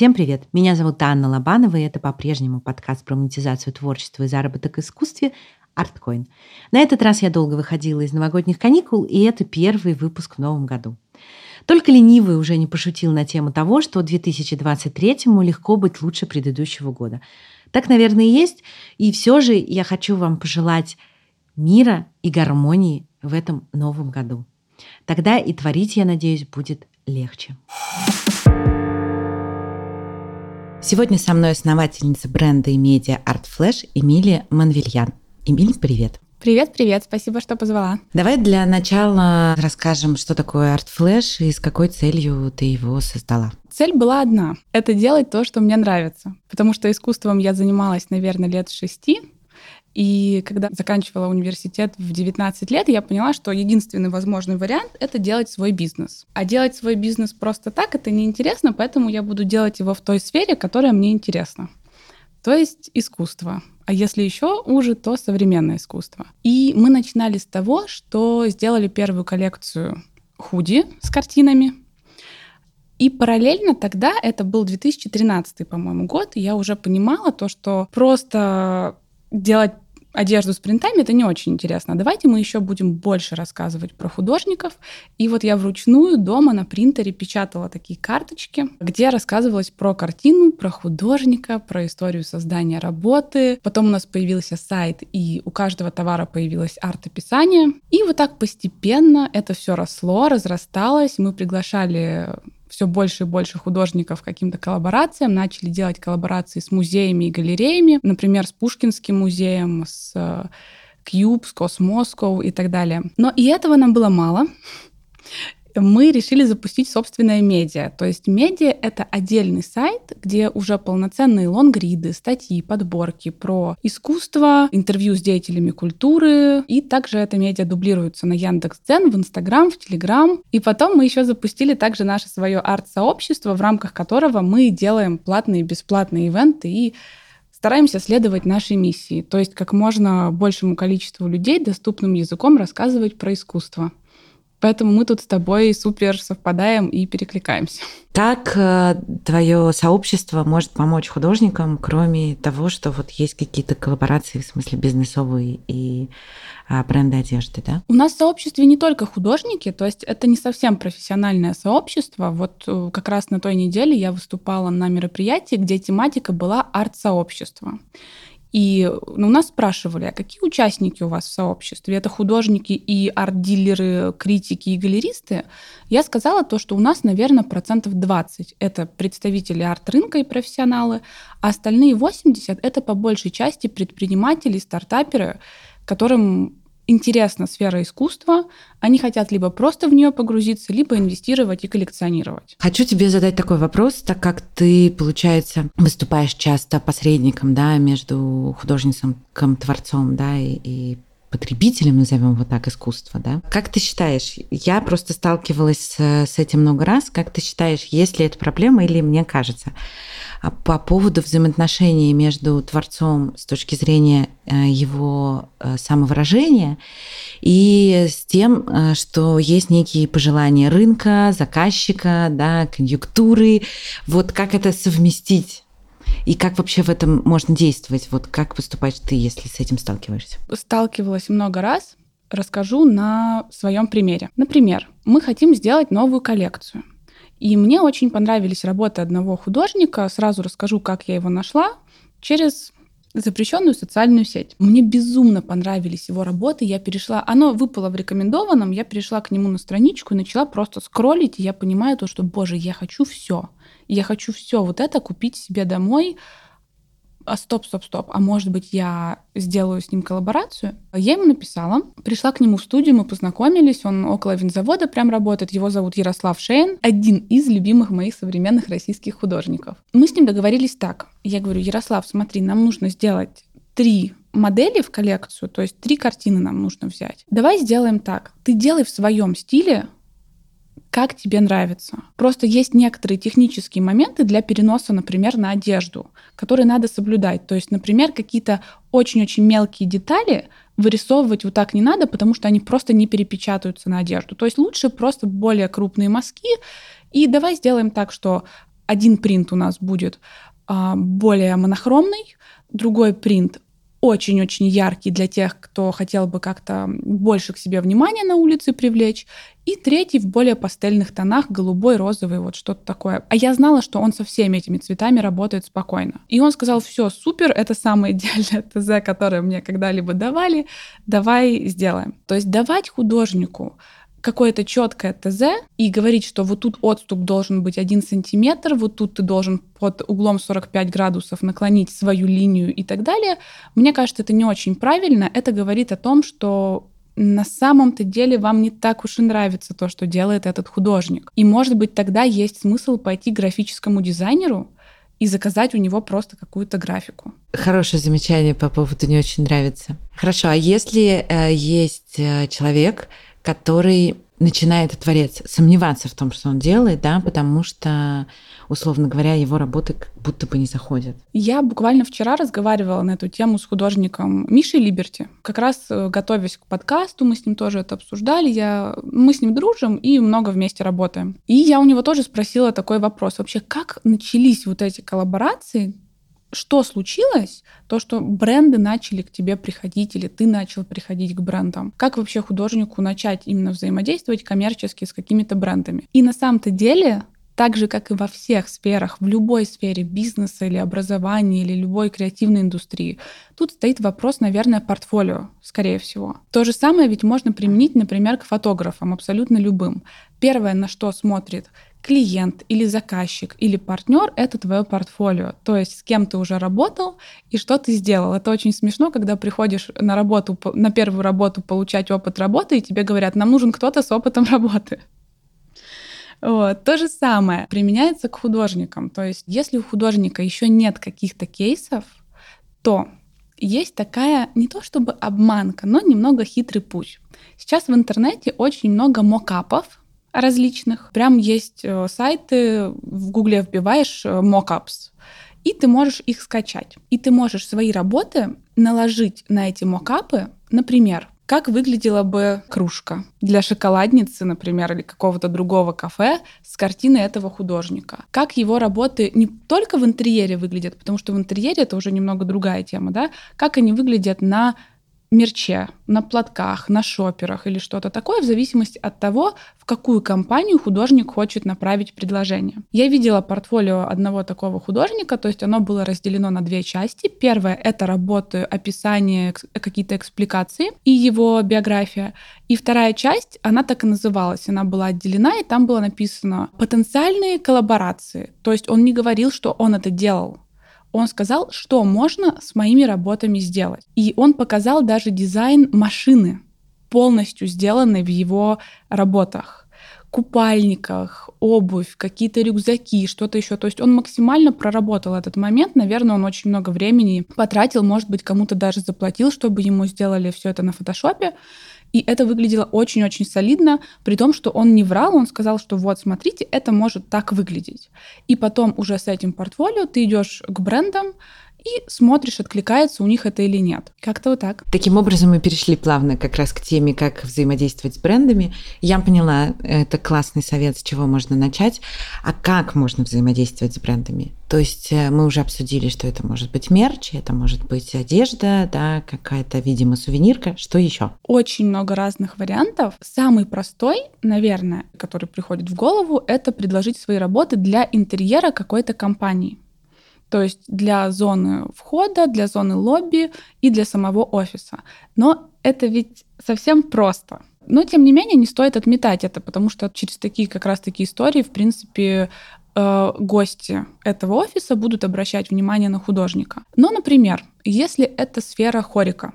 Всем привет! Меня зовут Анна Лобанова, и это по-прежнему подкаст про монетизацию творчества и заработок в искусстве «Арткоин». На этот раз я долго выходила из новогодних каникул, и это первый выпуск в новом году. Только ленивый уже не пошутил на тему того, что 2023-му легко быть лучше предыдущего года. Так, наверное, и есть. И все же я хочу вам пожелать мира и гармонии в этом новом году. Тогда и творить, я надеюсь, будет легче. Сегодня со мной основательница бренда и медиа Art Flash Эмилия Манвильян. Эмилия, привет. Привет, привет, спасибо, что позвала. Давай для начала расскажем, что такое Art Flash и с какой целью ты его создала. Цель была одна — это делать то, что мне нравится. Потому что искусством я занималась, наверное, лет шести, и когда заканчивала университет в 19 лет, я поняла, что единственный возможный вариант — это делать свой бизнес. А делать свой бизнес просто так — это неинтересно, поэтому я буду делать его в той сфере, которая мне интересна. То есть искусство. А если еще уже, то современное искусство. И мы начинали с того, что сделали первую коллекцию худи с картинами. И параллельно тогда, это был 2013, по-моему, год, я уже понимала то, что просто делать одежду с принтами, это не очень интересно. Давайте мы еще будем больше рассказывать про художников. И вот я вручную дома на принтере печатала такие карточки, где рассказывалось про картину, про художника, про историю создания работы. Потом у нас появился сайт, и у каждого товара появилось арт-описание. И вот так постепенно это все росло, разрасталось. Мы приглашали все больше и больше художников каким-то коллаборациям, начали делать коллаборации с музеями и галереями, например, с Пушкинским музеем, с Cube, с Cosmoscow и так далее. Но и этого нам было мало мы решили запустить собственное медиа. То есть медиа — это отдельный сайт, где уже полноценные лонгриды, статьи, подборки про искусство, интервью с деятелями культуры. И также это медиа дублируется на Яндекс.Дзен, в Инстаграм, в Телеграм. И потом мы еще запустили также наше свое арт-сообщество, в рамках которого мы делаем платные и бесплатные ивенты и стараемся следовать нашей миссии, то есть как можно большему количеству людей доступным языком рассказывать про искусство. Поэтому мы тут с тобой супер совпадаем и перекликаемся. Как э, твое сообщество может помочь художникам, кроме того, что вот есть какие-то коллаборации, в смысле бизнесовые и а, бренды одежды, да? У нас в сообществе не только художники, то есть это не совсем профессиональное сообщество. Вот э, как раз на той неделе я выступала на мероприятии, где тематика была арт-сообщества. И ну, нас спрашивали, а какие участники у вас в сообществе? Это художники и арт-дилеры, критики и галеристы? Я сказала то, что у нас, наверное, процентов 20 это представители арт-рынка и профессионалы, а остальные 80 это по большей части предприниматели, стартаперы, которым интересна сфера искусства, они хотят либо просто в нее погрузиться, либо инвестировать и коллекционировать. Хочу тебе задать такой вопрос, так как ты, получается, выступаешь часто посредником да, между художником, творцом да, и, и потребителем, назовем вот так, искусства, да? Как ты считаешь, я просто сталкивалась с, этим много раз, как ты считаешь, есть ли это проблема или мне кажется? А по поводу взаимоотношений между творцом с точки зрения э, его э, самовыражения и с тем, э, что есть некие пожелания рынка, заказчика, да, конъюнктуры. Вот как это совместить? И как вообще в этом можно действовать? Вот как поступаешь ты, если с этим сталкиваешься? Сталкивалась много раз. Расскажу на своем примере. Например, мы хотим сделать новую коллекцию. И мне очень понравились работы одного художника. Сразу расскажу, как я его нашла. Через запрещенную социальную сеть. Мне безумно понравились его работы. Я перешла, оно выпало в рекомендованном, я перешла к нему на страничку и начала просто скроллить, и я понимаю то, что, боже, я хочу все. Я хочу все вот это купить себе домой, а стоп, стоп, стоп, а может быть я сделаю с ним коллаборацию? Я ему написала, пришла к нему в студию, мы познакомились, он около винзавода прям работает, его зовут Ярослав Шейн, один из любимых моих современных российских художников. Мы с ним договорились так, я говорю, Ярослав, смотри, нам нужно сделать три модели в коллекцию, то есть три картины нам нужно взять. Давай сделаем так, ты делай в своем стиле, как тебе нравится. Просто есть некоторые технические моменты для переноса, например, на одежду, которые надо соблюдать. То есть, например, какие-то очень-очень мелкие детали вырисовывать вот так не надо, потому что они просто не перепечатаются на одежду. То есть лучше просто более крупные мазки. И давай сделаем так, что один принт у нас будет а, более монохромный, другой принт очень-очень яркий для тех, кто хотел бы как-то больше к себе внимания на улице привлечь. И третий в более пастельных тонах, голубой, розовый, вот что-то такое. А я знала, что он со всеми этими цветами работает спокойно. И он сказал, все, супер, это самое идеальное ТЗ, которое мне когда-либо давали, давай сделаем. То есть давать художнику какое-то четкое ТЗ и говорить, что вот тут отступ должен быть один сантиметр, вот тут ты должен под углом 45 градусов наклонить свою линию и так далее, мне кажется, это не очень правильно. Это говорит о том, что на самом-то деле вам не так уж и нравится то, что делает этот художник. И, может быть, тогда есть смысл пойти к графическому дизайнеру, и заказать у него просто какую-то графику. Хорошее замечание по поводу «не очень нравится». Хорошо, а если э, есть э, человек, который начинает творец сомневаться в том, что он делает, да, потому что, условно говоря, его работы как будто бы не заходят. Я буквально вчера разговаривала на эту тему с художником Мишей Либерти. Как раз э, готовясь к подкасту, мы с ним тоже это обсуждали. Я... Мы с ним дружим и много вместе работаем. И я у него тоже спросила такой вопрос. Вообще, как начались вот эти коллаборации, что случилось, то, что бренды начали к тебе приходить или ты начал приходить к брендам. Как вообще художнику начать именно взаимодействовать коммерчески с какими-то брендами? И на самом-то деле так же, как и во всех сферах, в любой сфере бизнеса или образования или любой креативной индустрии, тут стоит вопрос, наверное, портфолио, скорее всего. То же самое ведь можно применить, например, к фотографам, абсолютно любым. Первое, на что смотрит клиент или заказчик или партнер — это твое портфолио. То есть с кем ты уже работал и что ты сделал. Это очень смешно, когда приходишь на работу, на первую работу получать опыт работы, и тебе говорят, нам нужен кто-то с опытом работы. Вот. То же самое применяется к художникам. То есть если у художника еще нет каких-то кейсов, то есть такая не то чтобы обманка, но немного хитрый путь. Сейчас в интернете очень много мокапов, различных. Прям есть э, сайты, в Гугле вбиваешь э, mockups, и ты можешь их скачать. И ты можешь свои работы наложить на эти мокапы, например, как выглядела бы кружка для шоколадницы, например, или какого-то другого кафе с картины этого художника. Как его работы не только в интерьере выглядят, потому что в интерьере это уже немного другая тема, да, как они выглядят на мерче, на платках, на шоперах или что-то такое, в зависимости от того, в какую компанию художник хочет направить предложение. Я видела портфолио одного такого художника, то есть оно было разделено на две части. Первое — это работы, описание, какие-то экспликации и его биография. И вторая часть, она так и называлась, она была отделена, и там было написано «потенциальные коллаборации». То есть он не говорил, что он это делал, он сказал, что можно с моими работами сделать. И он показал даже дизайн машины, полностью сделанной в его работах купальниках, обувь, какие-то рюкзаки, что-то еще. То есть он максимально проработал этот момент. Наверное, он очень много времени потратил, может быть, кому-то даже заплатил, чтобы ему сделали все это на фотошопе. И это выглядело очень-очень солидно, при том, что он не врал, он сказал, что вот, смотрите, это может так выглядеть. И потом уже с этим портфолио ты идешь к брендам, и смотришь, откликается у них это или нет. Как-то вот так. Таким образом мы перешли плавно как раз к теме, как взаимодействовать с брендами. Я поняла, это классный совет, с чего можно начать. А как можно взаимодействовать с брендами? То есть э, мы уже обсудили, что это может быть мерч, это может быть одежда, да, какая-то, видимо, сувенирка. Что еще? Очень много разных вариантов. Самый простой, наверное, который приходит в голову, это предложить свои работы для интерьера какой-то компании. То есть для зоны входа, для зоны лобби и для самого офиса. Но это ведь совсем просто. Но, тем не менее, не стоит отметать это, потому что через такие как раз такие истории, в принципе, э, гости этого офиса будут обращать внимание на художника. Но, например, если это сфера хорика,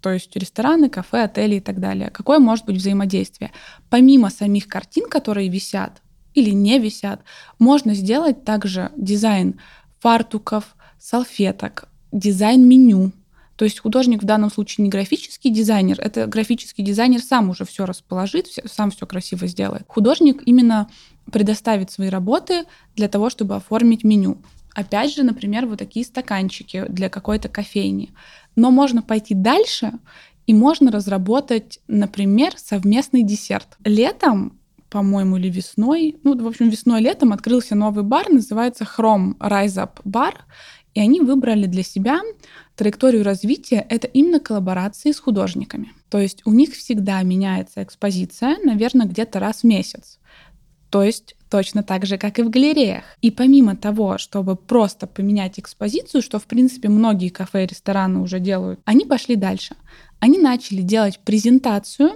то есть рестораны, кафе, отели и так далее, какое может быть взаимодействие? Помимо самих картин, которые висят или не висят, можно сделать также дизайн фартуков, салфеток, дизайн меню. То есть художник в данном случае не графический дизайнер, это графический дизайнер сам уже все расположит, сам все красиво сделает. Художник именно предоставит свои работы для того, чтобы оформить меню. Опять же, например, вот такие стаканчики для какой-то кофейни. Но можно пойти дальше и можно разработать, например, совместный десерт. Летом по-моему, или весной, ну, в общем, весной-летом открылся новый бар, называется Chrome Rise Up Bar, и они выбрали для себя траекторию развития — это именно коллаборации с художниками. То есть у них всегда меняется экспозиция, наверное, где-то раз в месяц. То есть точно так же, как и в галереях. И помимо того, чтобы просто поменять экспозицию, что, в принципе, многие кафе и рестораны уже делают, они пошли дальше. Они начали делать презентацию,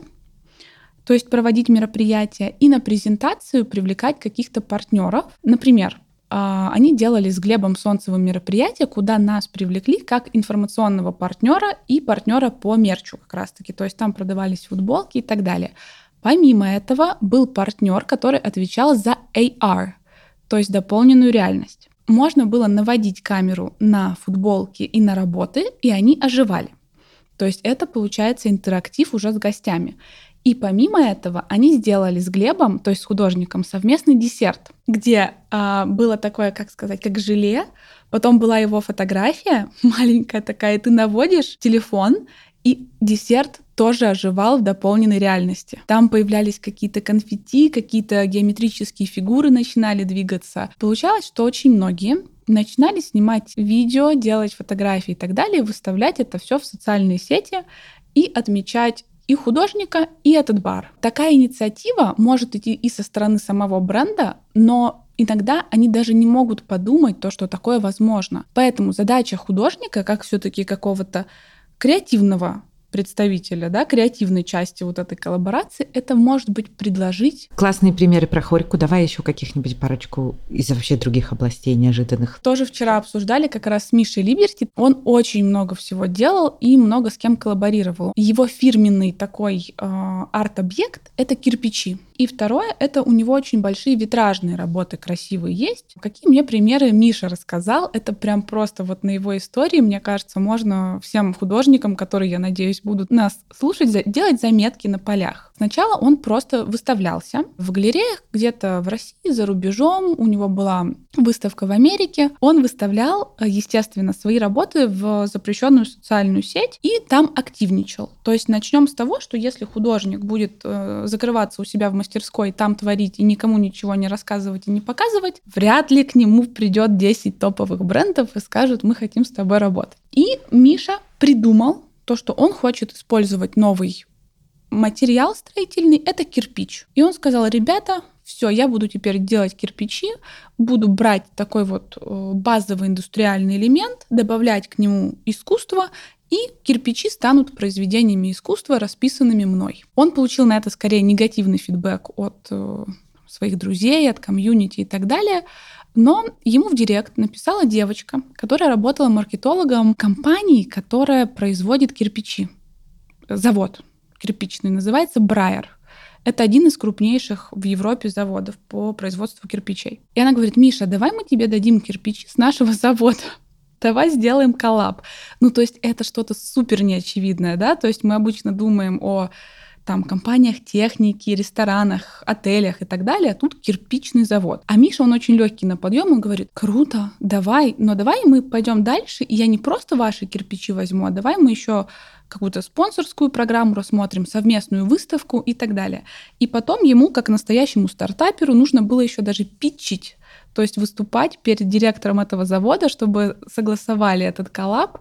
то есть проводить мероприятия, и на презентацию привлекать каких-то партнеров. Например, а, они делали с Глебом Солнцевым мероприятие, куда нас привлекли как информационного партнера и партнера по мерчу как раз-таки. То есть там продавались футболки и так далее. Помимо этого был партнер, который отвечал за AR, то есть дополненную реальность. Можно было наводить камеру на футболки и на работы, и они оживали. То есть это получается интерактив уже с гостями. И помимо этого они сделали с Глебом, то есть с художником, совместный десерт, где а, было такое, как сказать, как желе, потом была его фотография маленькая такая, и ты наводишь телефон, и десерт тоже оживал в дополненной реальности. Там появлялись какие-то конфетти, какие-то геометрические фигуры начинали двигаться. Получалось, что очень многие начинали снимать видео, делать фотографии и так далее, выставлять это все в социальные сети и отмечать и художника, и этот бар. Такая инициатива может идти и со стороны самого бренда, но иногда они даже не могут подумать то, что такое возможно. Поэтому задача художника, как все-таки какого-то креативного представителя, да, креативной части вот этой коллаборации, это может быть предложить. Классные примеры про Хорьку. Давай еще каких-нибудь парочку из вообще других областей неожиданных. Тоже вчера обсуждали как раз с Мишей Либерти. Он очень много всего делал и много с кем коллаборировал. Его фирменный такой э, арт-объект — это кирпичи. И второе, это у него очень большие витражные работы красивые есть. Какие мне примеры Миша рассказал, это прям просто вот на его истории, мне кажется, можно всем художникам, которые, я надеюсь, будут нас слушать, делать заметки на полях. Сначала он просто выставлялся в галереях где-то в России, за рубежом. У него была выставка в Америке. Он выставлял, естественно, свои работы в запрещенную социальную сеть и там активничал. То есть начнем с того, что если художник будет э, закрываться у себя в мастерской, там творить и никому ничего не рассказывать и не показывать, вряд ли к нему придет 10 топовых брендов и скажут, мы хотим с тобой работать. И Миша придумал то, что он хочет использовать новый материал строительный — это кирпич. И он сказал, ребята, все, я буду теперь делать кирпичи, буду брать такой вот э, базовый индустриальный элемент, добавлять к нему искусство, и кирпичи станут произведениями искусства, расписанными мной. Он получил на это скорее негативный фидбэк от э, своих друзей, от комьюнити и так далее. Но ему в директ написала девочка, которая работала маркетологом компании, которая производит кирпичи. Завод, кирпичный, называется Брайер. Это один из крупнейших в Европе заводов по производству кирпичей. И она говорит, Миша, давай мы тебе дадим кирпичи с нашего завода. Давай сделаем коллаб. Ну, то есть это что-то супер неочевидное, да? То есть мы обычно думаем о там компаниях техники, ресторанах, отелях и так далее, а тут кирпичный завод. А Миша, он очень легкий на подъем, он говорит, круто, давай, но давай мы пойдем дальше, и я не просто ваши кирпичи возьму, а давай мы еще какую-то спонсорскую программу рассмотрим, совместную выставку и так далее. И потом ему, как настоящему стартаперу, нужно было еще даже питчить, то есть выступать перед директором этого завода, чтобы согласовали этот коллаб.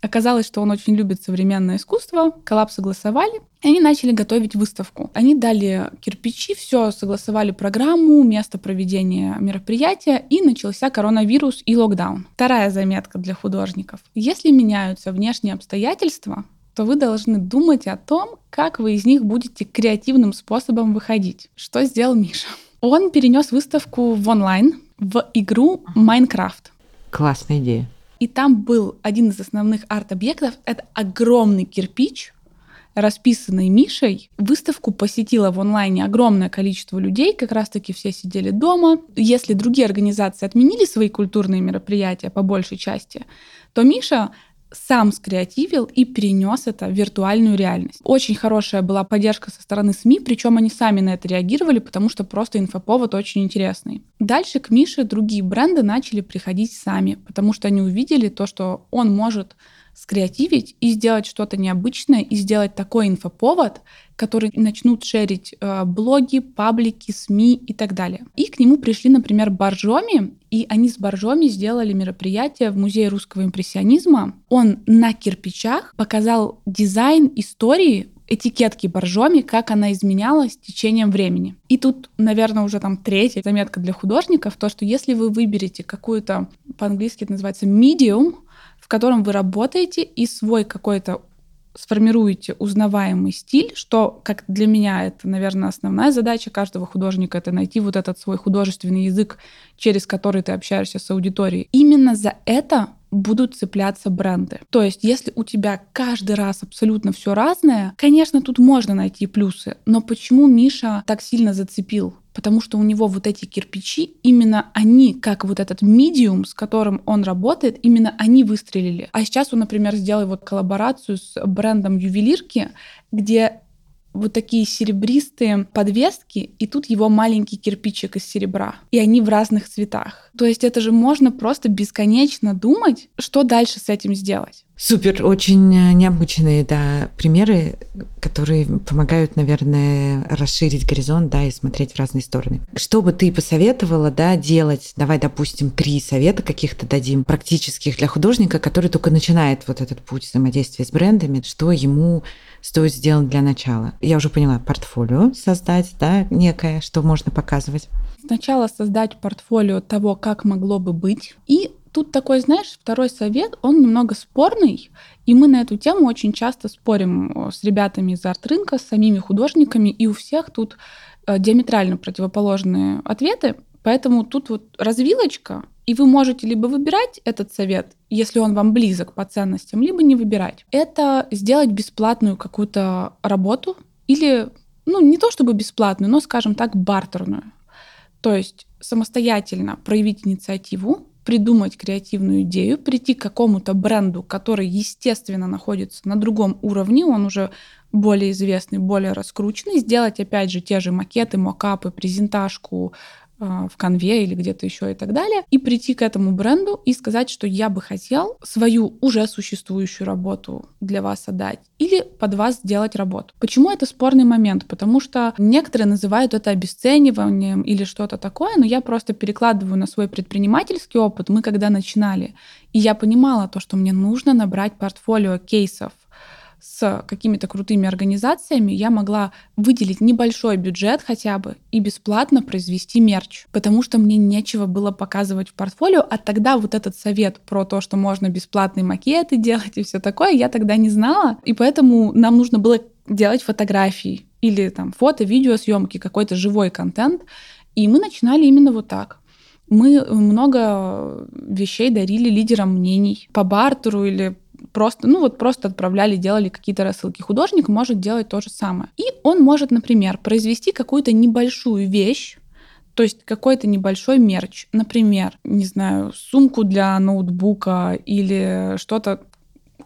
Оказалось, что он очень любит современное искусство, коллаб согласовали, и они начали готовить выставку. Они дали кирпичи, все согласовали программу, место проведения мероприятия, и начался коронавирус и локдаун. Вторая заметка для художников. Если меняются внешние обстоятельства, то вы должны думать о том, как вы из них будете креативным способом выходить. Что сделал Миша? Он перенес выставку в онлайн, в игру Майнкрафт. Классная идея. И там был один из основных арт-объектов. Это огромный кирпич, расписанный Мишей. Выставку посетило в онлайне огромное количество людей, как раз-таки все сидели дома. Если другие организации отменили свои культурные мероприятия по большей части, то Миша сам скреативил и перенес это в виртуальную реальность. Очень хорошая была поддержка со стороны СМИ, причем они сами на это реагировали, потому что просто инфоповод очень интересный. Дальше к Мише другие бренды начали приходить сами, потому что они увидели то, что он может скреативить и сделать что-то необычное, и сделать такой инфоповод, который начнут шерить э, блоги, паблики, СМИ и так далее. И к нему пришли, например, Боржоми, и они с Боржоми сделали мероприятие в Музее русского импрессионизма. Он на кирпичах показал дизайн истории этикетки боржоми, как она изменялась с течением времени. И тут, наверное, уже там третья заметка для художников, то, что если вы выберете какую-то, по-английски это называется medium, в котором вы работаете и свой какой-то сформируете узнаваемый стиль, что, как для меня, это, наверное, основная задача каждого художника, это найти вот этот свой художественный язык, через который ты общаешься с аудиторией. Именно за это будут цепляться бренды. То есть, если у тебя каждый раз абсолютно все разное, конечно, тут можно найти плюсы, но почему Миша так сильно зацепил? Потому что у него вот эти кирпичи, именно они, как вот этот медиум, с которым он работает, именно они выстрелили. А сейчас он, например, сделал вот коллаборацию с брендом ювелирки, где вот такие серебристые подвески, и тут его маленький кирпичик из серебра. И они в разных цветах. То есть это же можно просто бесконечно думать, что дальше с этим сделать. Супер, очень э, необычные, да, примеры, которые помогают, наверное, расширить горизонт, да, и смотреть в разные стороны. Что бы ты посоветовала, да, делать? Давай, допустим, три совета каких-то дадим практических для художника, который только начинает вот этот путь взаимодействия с брендами, что ему стоит сделать для начала? Я уже поняла, портфолио создать, да, некое, что можно показывать. Сначала создать портфолио того, как могло бы быть, и тут такой, знаешь, второй совет, он немного спорный, и мы на эту тему очень часто спорим с ребятами из арт-рынка, с самими художниками, и у всех тут э, диаметрально противоположные ответы, поэтому тут вот развилочка, и вы можете либо выбирать этот совет, если он вам близок по ценностям, либо не выбирать. Это сделать бесплатную какую-то работу или, ну, не то чтобы бесплатную, но, скажем так, бартерную. То есть самостоятельно проявить инициативу, придумать креативную идею, прийти к какому-то бренду, который, естественно, находится на другом уровне, он уже более известный, более раскрученный, сделать, опять же, те же макеты, мокапы, презентажку, в конве или где-то еще и так далее, и прийти к этому бренду и сказать, что я бы хотел свою уже существующую работу для вас отдать или под вас сделать работу. Почему это спорный момент? Потому что некоторые называют это обесцениванием или что-то такое, но я просто перекладываю на свой предпринимательский опыт. Мы когда начинали, и я понимала то, что мне нужно набрать портфолио кейсов, с какими-то крутыми организациями я могла выделить небольшой бюджет хотя бы и бесплатно произвести мерч, потому что мне нечего было показывать в портфолио, а тогда вот этот совет про то, что можно бесплатные макеты делать и все такое, я тогда не знала, и поэтому нам нужно было делать фотографии или там фото, видеосъемки, какой-то живой контент, и мы начинали именно вот так. Мы много вещей дарили лидерам мнений по бартеру или просто, ну вот просто отправляли, делали какие-то рассылки. Художник может делать то же самое. И он может, например, произвести какую-то небольшую вещь, то есть какой-то небольшой мерч, например, не знаю, сумку для ноутбука или что-то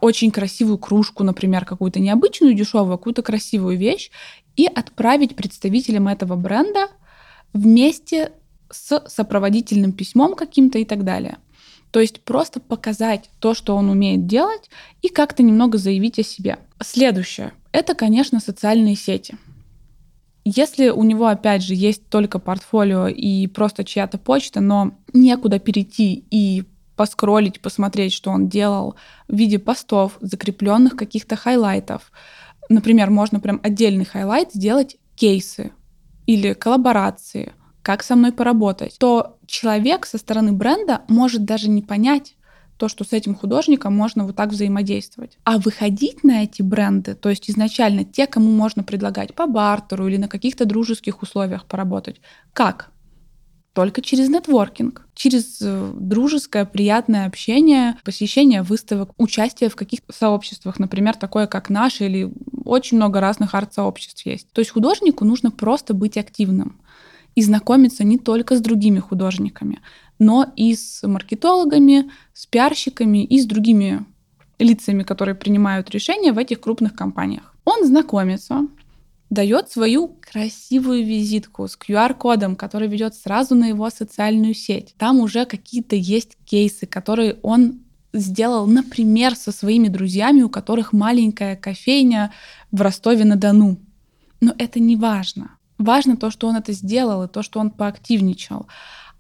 очень красивую кружку, например, какую-то необычную, дешевую, какую-то красивую вещь, и отправить представителям этого бренда вместе с сопроводительным письмом каким-то и так далее. То есть просто показать то, что он умеет делать, и как-то немного заявить о себе. Следующее — это, конечно, социальные сети. Если у него, опять же, есть только портфолио и просто чья-то почта, но некуда перейти и поскролить, посмотреть, что он делал в виде постов, закрепленных каких-то хайлайтов. Например, можно прям отдельный highlight сделать кейсы или коллаборации — как со мной поработать, то человек со стороны бренда может даже не понять, то, что с этим художником можно вот так взаимодействовать. А выходить на эти бренды, то есть изначально те, кому можно предлагать по бартеру или на каких-то дружеских условиях поработать, как? Только через нетворкинг, через э, дружеское, приятное общение, посещение выставок, участие в каких-то сообществах, например, такое как наше или очень много разных арт-сообществ есть. То есть художнику нужно просто быть активным и знакомиться не только с другими художниками, но и с маркетологами, с пиарщиками и с другими лицами, которые принимают решения в этих крупных компаниях. Он знакомится, дает свою красивую визитку с QR-кодом, который ведет сразу на его социальную сеть. Там уже какие-то есть кейсы, которые он сделал, например, со своими друзьями, у которых маленькая кофейня в Ростове-на-Дону. Но это не важно. Важно то, что он это сделал, и то, что он поактивничал.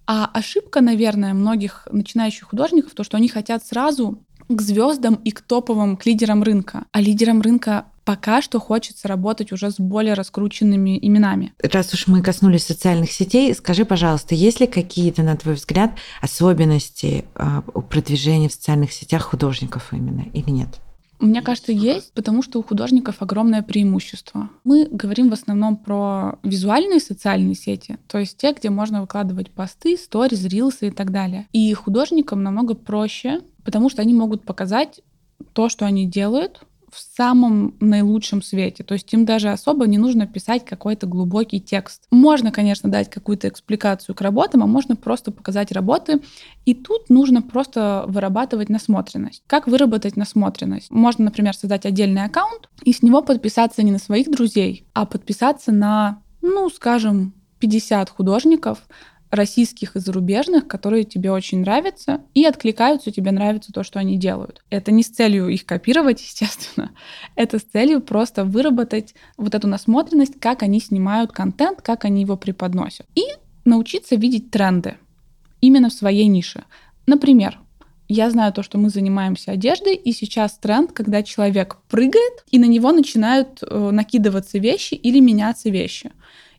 А ошибка, наверное, многих начинающих художников, то, что они хотят сразу к звездам и к топовым, к лидерам рынка. А лидерам рынка пока что хочется работать уже с более раскрученными именами. Раз уж мы коснулись социальных сетей, скажи, пожалуйста, есть ли какие-то, на твой взгляд, особенности а, продвижения в социальных сетях художников именно или нет? Мне кажется, есть, потому что у художников огромное преимущество. Мы говорим в основном про визуальные социальные сети, то есть те, где можно выкладывать посты, сториз, рилсы и так далее. И художникам намного проще, потому что они могут показать то, что они делают, в самом наилучшем свете. То есть им даже особо не нужно писать какой-то глубокий текст. Можно, конечно, дать какую-то экспликацию к работам, а можно просто показать работы. И тут нужно просто вырабатывать насмотренность. Как выработать насмотренность? Можно, например, создать отдельный аккаунт и с него подписаться не на своих друзей, а подписаться на, ну, скажем, 50 художников, российских и зарубежных, которые тебе очень нравятся и откликаются, тебе нравится то, что они делают. Это не с целью их копировать, естественно. Это с целью просто выработать вот эту насмотренность, как они снимают контент, как они его преподносят. И научиться видеть тренды именно в своей нише. Например, я знаю то, что мы занимаемся одеждой, и сейчас тренд, когда человек прыгает, и на него начинают э, накидываться вещи или меняться вещи.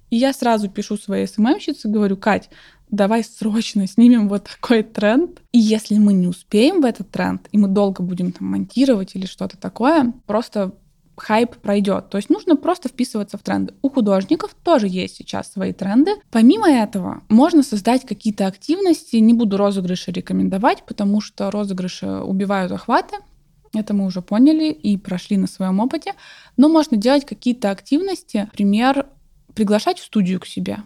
И я сразу пишу своей СММщице, говорю, Кать, давай срочно снимем вот такой тренд. И если мы не успеем в этот тренд, и мы долго будем там монтировать или что-то такое, просто хайп пройдет. То есть нужно просто вписываться в тренды. У художников тоже есть сейчас свои тренды. Помимо этого, можно создать какие-то активности. Не буду розыгрыши рекомендовать, потому что розыгрыши убивают охваты. Это мы уже поняли и прошли на своем опыте. Но можно делать какие-то активности, например, приглашать в студию к себе.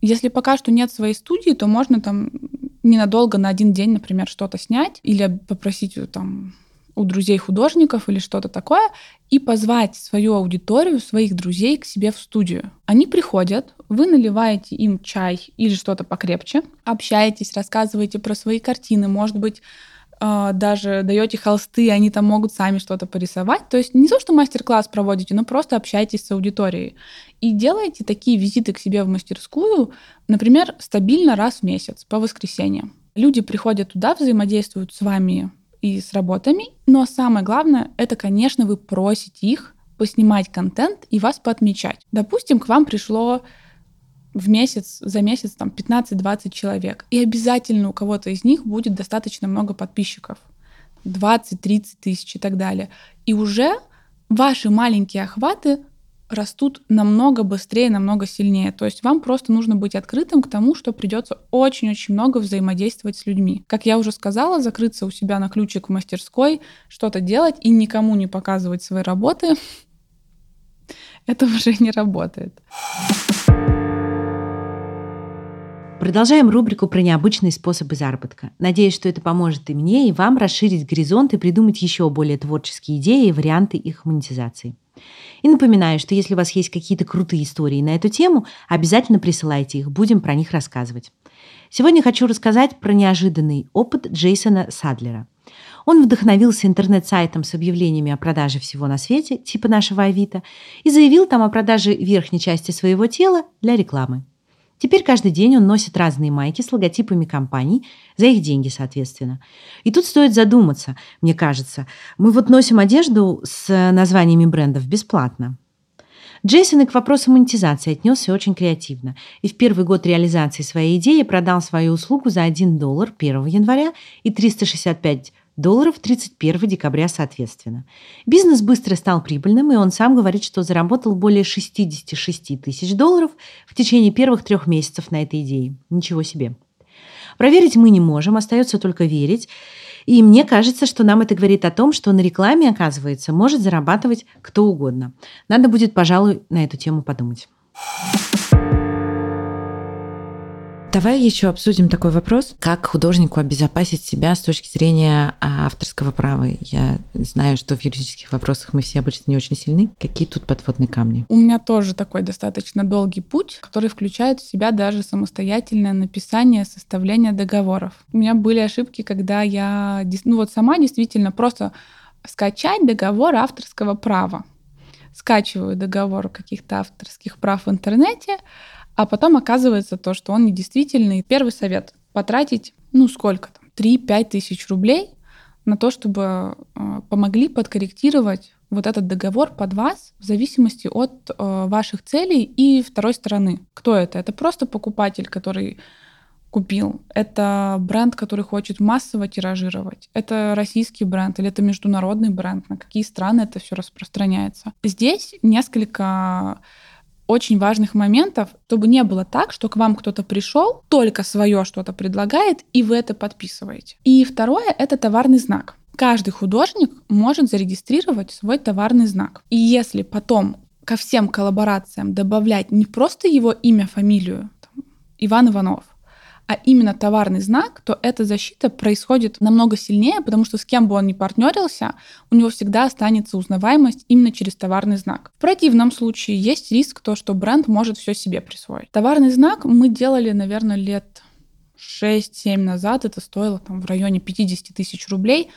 Если пока что нет своей студии, то можно там ненадолго на один день, например, что-то снять или попросить там у друзей художников или что-то такое, и позвать свою аудиторию, своих друзей к себе в студию. Они приходят, вы наливаете им чай или что-то покрепче, общаетесь, рассказываете про свои картины, может быть, даже даете холсты, они там могут сами что-то порисовать. То есть не то, что мастер-класс проводите, но просто общаетесь с аудиторией. И делаете такие визиты к себе в мастерскую, например, стабильно раз в месяц, по воскресеньям. Люди приходят туда, взаимодействуют с вами и с работами, но самое главное, это, конечно, вы просите их поснимать контент и вас поотмечать. Допустим, к вам пришло в месяц, за месяц там 15-20 человек. И обязательно у кого-то из них будет достаточно много подписчиков. 20-30 тысяч и так далее. И уже ваши маленькие охваты растут намного быстрее, намного сильнее. То есть вам просто нужно быть открытым к тому, что придется очень-очень много взаимодействовать с людьми. Как я уже сказала, закрыться у себя на ключик в мастерской, что-то делать и никому не показывать свои работы, это уже не работает. Продолжаем рубрику про необычные способы заработка. Надеюсь, что это поможет и мне, и вам расширить горизонт и придумать еще более творческие идеи и варианты их монетизации. И напоминаю, что если у вас есть какие-то крутые истории на эту тему, обязательно присылайте их, будем про них рассказывать. Сегодня хочу рассказать про неожиданный опыт Джейсона Садлера. Он вдохновился интернет-сайтом с объявлениями о продаже всего на свете, типа нашего Авито, и заявил там о продаже верхней части своего тела для рекламы. Теперь каждый день он носит разные майки с логотипами компаний, за их деньги, соответственно. И тут стоит задуматься, мне кажется. Мы вот носим одежду с названиями брендов бесплатно. Джейсон и к вопросу монетизации отнесся очень креативно. И в первый год реализации своей идеи продал свою услугу за 1 доллар 1 января и 365 долларов 31 декабря соответственно. Бизнес быстро стал прибыльным, и он сам говорит, что заработал более 66 тысяч долларов в течение первых трех месяцев на этой идее. Ничего себе. Проверить мы не можем, остается только верить. И мне кажется, что нам это говорит о том, что на рекламе, оказывается, может зарабатывать кто угодно. Надо будет, пожалуй, на эту тему подумать. Давай еще обсудим такой вопрос, как художнику обезопасить себя с точки зрения а, авторского права. Я знаю, что в юридических вопросах мы все обычно не очень сильны. Какие тут подводные камни? У меня тоже такой достаточно долгий путь, который включает в себя даже самостоятельное написание, составление договоров. У меня были ошибки, когда я ну вот сама действительно просто скачать договор авторского права. Скачиваю договор каких-то авторских прав в интернете, а потом оказывается то, что он недействительный. Первый совет — потратить, ну сколько там, 3-5 тысяч рублей на то, чтобы э, помогли подкорректировать вот этот договор под вас в зависимости от э, ваших целей и второй стороны. Кто это? Это просто покупатель, который купил. Это бренд, который хочет массово тиражировать. Это российский бренд или это международный бренд. На какие страны это все распространяется. Здесь несколько очень важных моментов, чтобы не было так, что к вам кто-то пришел, только свое что-то предлагает, и вы это подписываете. И второе — это товарный знак. Каждый художник может зарегистрировать свой товарный знак. И если потом ко всем коллаборациям добавлять не просто его имя, фамилию, там, Иван Иванов, а именно товарный знак, то эта защита происходит намного сильнее, потому что с кем бы он ни партнерился, у него всегда останется узнаваемость именно через товарный знак. В противном случае есть риск то, что бренд может все себе присвоить. Товарный знак мы делали, наверное, лет 6-7 назад. Это стоило там в районе 50 тысяч рублей.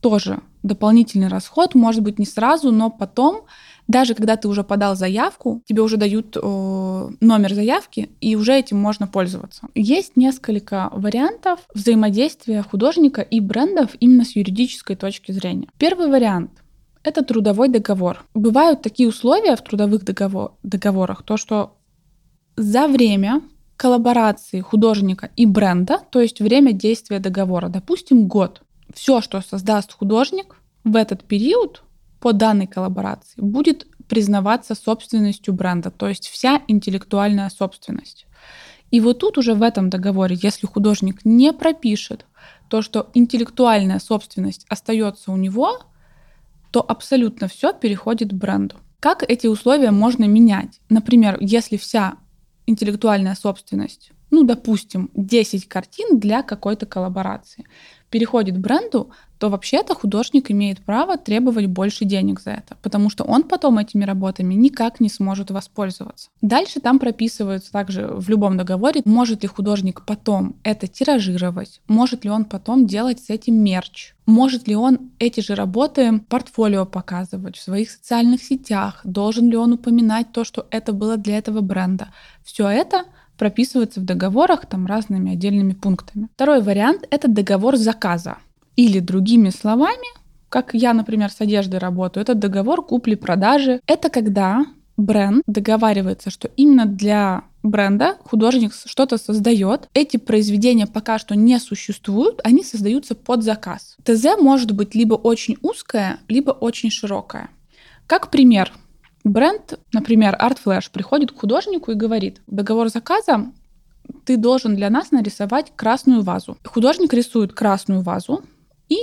Тоже дополнительный расход, может быть, не сразу, но потом даже когда ты уже подал заявку, тебе уже дают э, номер заявки, и уже этим можно пользоваться. Есть несколько вариантов взаимодействия художника и брендов именно с юридической точки зрения. Первый вариант — это трудовой договор. Бывают такие условия в трудовых договор, договорах, то что за время коллаборации художника и бренда, то есть время действия договора, допустим, год, все, что создаст художник в этот период, по данной коллаборации будет признаваться собственностью бренда, то есть вся интеллектуальная собственность. И вот тут уже в этом договоре, если художник не пропишет то, что интеллектуальная собственность остается у него, то абсолютно все переходит бренду. Как эти условия можно менять? Например, если вся интеллектуальная собственность, ну, допустим, 10 картин для какой-то коллаборации, переходит бренду, то вообще-то художник имеет право требовать больше денег за это, потому что он потом этими работами никак не сможет воспользоваться. Дальше там прописываются также в любом договоре, может ли художник потом это тиражировать, может ли он потом делать с этим мерч, может ли он эти же работы портфолио показывать в своих социальных сетях, должен ли он упоминать то, что это было для этого бренда. Все это прописывается в договорах там разными отдельными пунктами. Второй вариант — это договор заказа. Или другими словами, как я, например, с одеждой работаю, это договор купли-продажи. Это когда бренд договаривается, что именно для бренда художник что-то создает. Эти произведения пока что не существуют, они создаются под заказ. ТЗ может быть либо очень узкое, либо очень широкое. Как пример, Бренд, например, Art Flash, приходит к художнику и говорит, договор заказа ты должен для нас нарисовать красную вазу. Художник рисует красную вазу и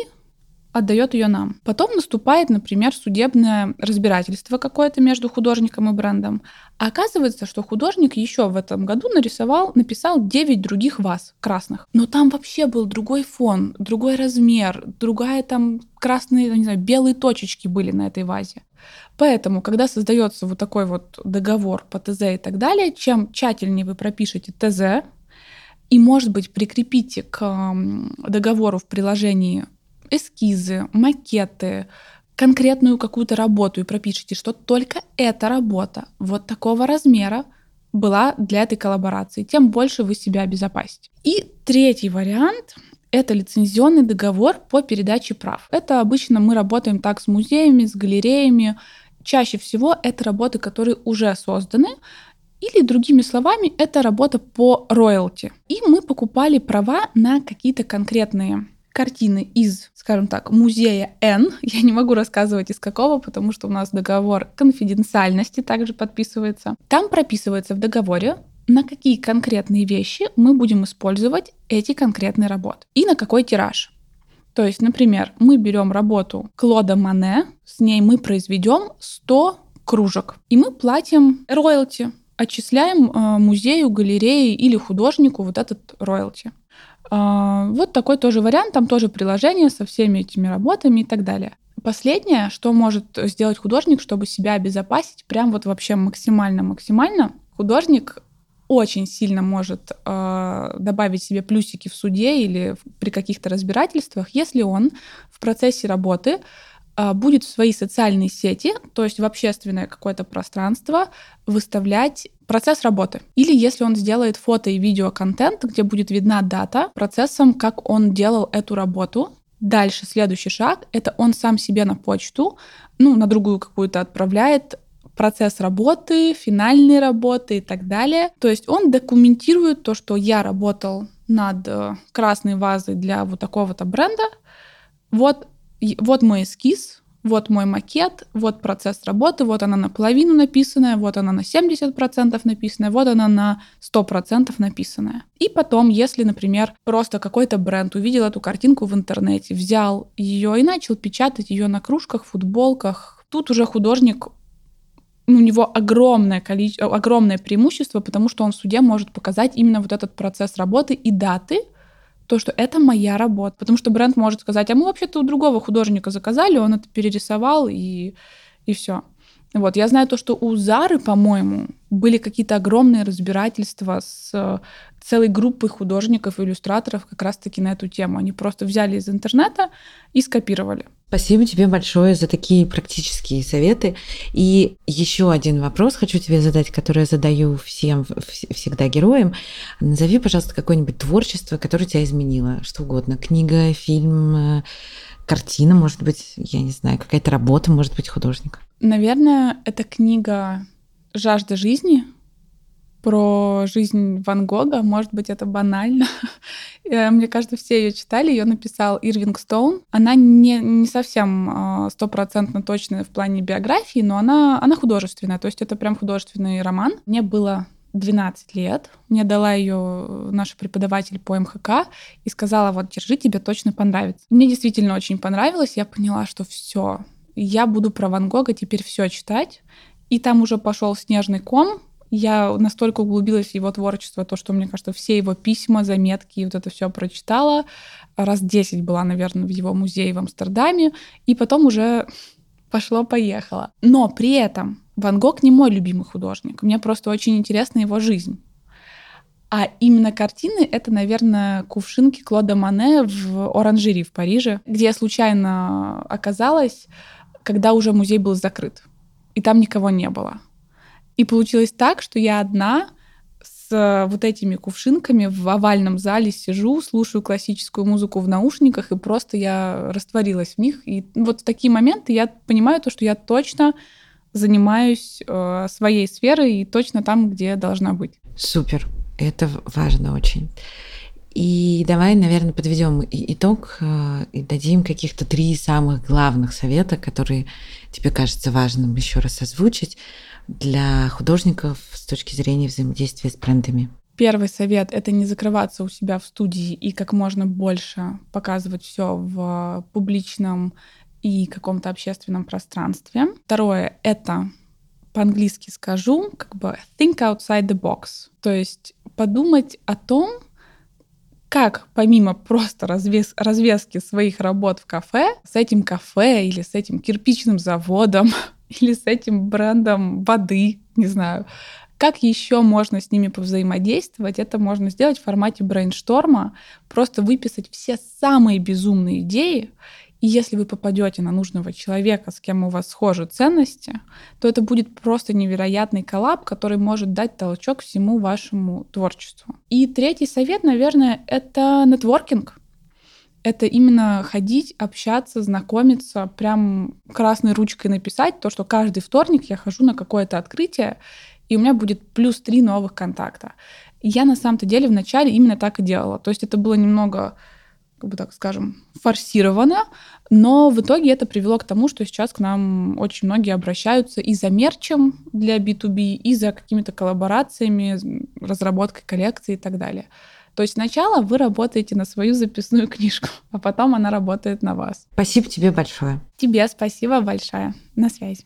отдает ее нам. Потом наступает, например, судебное разбирательство какое-то между художником и брендом. А оказывается, что художник еще в этом году нарисовал, написал 9 других ваз красных. Но там вообще был другой фон, другой размер, другая там красные, не знаю, белые точечки были на этой вазе. Поэтому, когда создается вот такой вот договор по ТЗ и так далее, чем тщательнее вы пропишете ТЗ, и, может быть, прикрепите к договору в приложении эскизы, макеты, конкретную какую-то работу и пропишите, что только эта работа вот такого размера была для этой коллаборации, тем больше вы себя обезопасите. И третий вариант — это лицензионный договор по передаче прав. Это обычно мы работаем так с музеями, с галереями. Чаще всего это работы, которые уже созданы, или, другими словами, это работа по роялти. И мы покупали права на какие-то конкретные картины из, скажем так, музея Н. Я не могу рассказывать из какого, потому что у нас договор конфиденциальности также подписывается. Там прописывается в договоре, на какие конкретные вещи мы будем использовать эти конкретные работы и на какой тираж. То есть, например, мы берем работу Клода Мане, с ней мы произведем 100 кружек, и мы платим роялти отчисляем э, музею, галерее или художнику вот этот роялти. Э, вот такой тоже вариант, там тоже приложение со всеми этими работами и так далее. Последнее, что может сделать художник, чтобы себя обезопасить, прям вот вообще максимально-максимально, художник очень сильно может э, добавить себе плюсики в суде или при каких-то разбирательствах, если он в процессе работы э, будет в свои социальные сети, то есть в общественное какое-то пространство, выставлять процесс работы. Или если он сделает фото и видео контент, где будет видна дата процессом, как он делал эту работу. Дальше следующий шаг — это он сам себе на почту, ну, на другую какую-то отправляет процесс работы, финальные работы и так далее. То есть он документирует то, что я работал над э, красной вазой для вот такого-то бренда. Вот, вот мой эскиз, вот мой макет, вот процесс работы, вот она наполовину написанная, вот она на 70% написанная, вот она на 100% написанная. И потом, если, например, просто какой-то бренд увидел эту картинку в интернете, взял ее и начал печатать ее на кружках, футболках, тут уже художник у него огромное количество, огромное преимущество, потому что он в суде может показать именно вот этот процесс работы и даты, то, что это моя работа. Потому что бренд может сказать, а мы вообще-то у другого художника заказали, он это перерисовал, и, и все. Вот, я знаю то, что у Зары, по-моему, были какие-то огромные разбирательства с э, целой группой художников и иллюстраторов как раз-таки на эту тему. Они просто взяли из интернета и скопировали. Спасибо тебе большое за такие практические советы. И еще один вопрос хочу тебе задать, который я задаю всем всегда героям. Назови, пожалуйста, какое-нибудь творчество, которое тебя изменило. Что угодно. Книга, фильм, э, картина, может быть, я не знаю, какая-то работа, может быть, художника. Наверное, это книга «Жажда жизни» про жизнь Ван Гога. Может быть, это банально. Э, мне кажется, все ее читали. Ее написал Ирвинг Стоун. Она не, не совсем а, стопроцентно точная в плане биографии, но она, она художественная. То есть это прям художественный роман. Мне было 12 лет. Мне дала ее наша преподаватель по МХК и сказала, вот, держи, тебе точно понравится. Мне действительно очень понравилось. Я поняла, что все, я буду про Ван Гога теперь все читать. И там уже пошел снежный ком. Я настолько углубилась в его творчество, то, что, мне кажется, все его письма, заметки, вот это все прочитала. Раз 10 была, наверное, в его музее в Амстердаме. И потом уже пошло-поехало. Но при этом Ван Гог не мой любимый художник. Мне просто очень интересна его жизнь. А именно картины — это, наверное, кувшинки Клода Мане в Оранжери в Париже, где я случайно оказалась когда уже музей был закрыт, и там никого не было. И получилось так, что я одна с вот этими кувшинками в овальном зале сижу, слушаю классическую музыку в наушниках, и просто я растворилась в них. И вот в такие моменты я понимаю то, что я точно занимаюсь э, своей сферой и точно там, где должна быть. Супер. Это важно очень. И давай, наверное, подведем итог э, и дадим каких-то три самых главных совета, которые тебе кажется важным еще раз озвучить для художников с точки зрения взаимодействия с брендами. Первый совет — это не закрываться у себя в студии и как можно больше показывать все в публичном и каком-то общественном пространстве. Второе — это по-английски скажу, как бы think outside the box, то есть подумать о том, как помимо просто развес, развески своих работ в кафе, с этим кафе или с этим кирпичным заводом или с этим брендом воды, не знаю, как еще можно с ними повзаимодействовать? Это можно сделать в формате брейншторма, просто выписать все самые безумные идеи и если вы попадете на нужного человека, с кем у вас схожи ценности, то это будет просто невероятный коллаб, который может дать толчок всему вашему творчеству. И третий совет, наверное, это нетворкинг. Это именно ходить, общаться, знакомиться, прям красной ручкой написать то, что каждый вторник я хожу на какое-то открытие, и у меня будет плюс три новых контакта. Я на самом-то деле вначале именно так и делала. То есть это было немного как бы так скажем, форсировано, но в итоге это привело к тому, что сейчас к нам очень многие обращаются и за мерчем для B2B, и за какими-то коллаборациями, разработкой коллекции и так далее. То есть сначала вы работаете на свою записную книжку, а потом она работает на вас. Спасибо тебе большое. Тебе спасибо большое. На связи.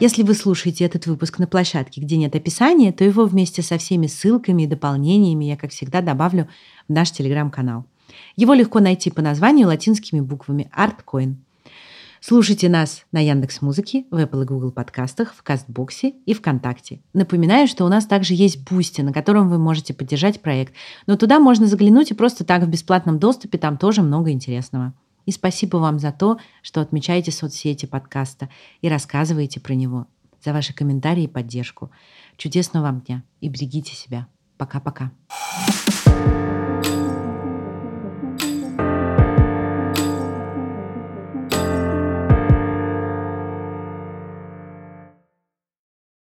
Если вы слушаете этот выпуск на площадке, где нет описания, то его вместе со всеми ссылками и дополнениями я, как всегда, добавлю в наш телеграм-канал. Его легко найти по названию латинскими буквами ArtCoin. Слушайте нас на Яндекс Музыке, в Apple и Google подкастах, в Castbox е и ВКонтакте. Напоминаю, что у нас также есть Boosty, на котором вы можете поддержать проект. Но туда можно заглянуть и просто так в бесплатном доступе, там тоже много интересного. И спасибо вам за то, что отмечаете соцсети подкаста и рассказываете про него, за ваши комментарии и поддержку. Чудесного вам дня и берегите себя. Пока-пока.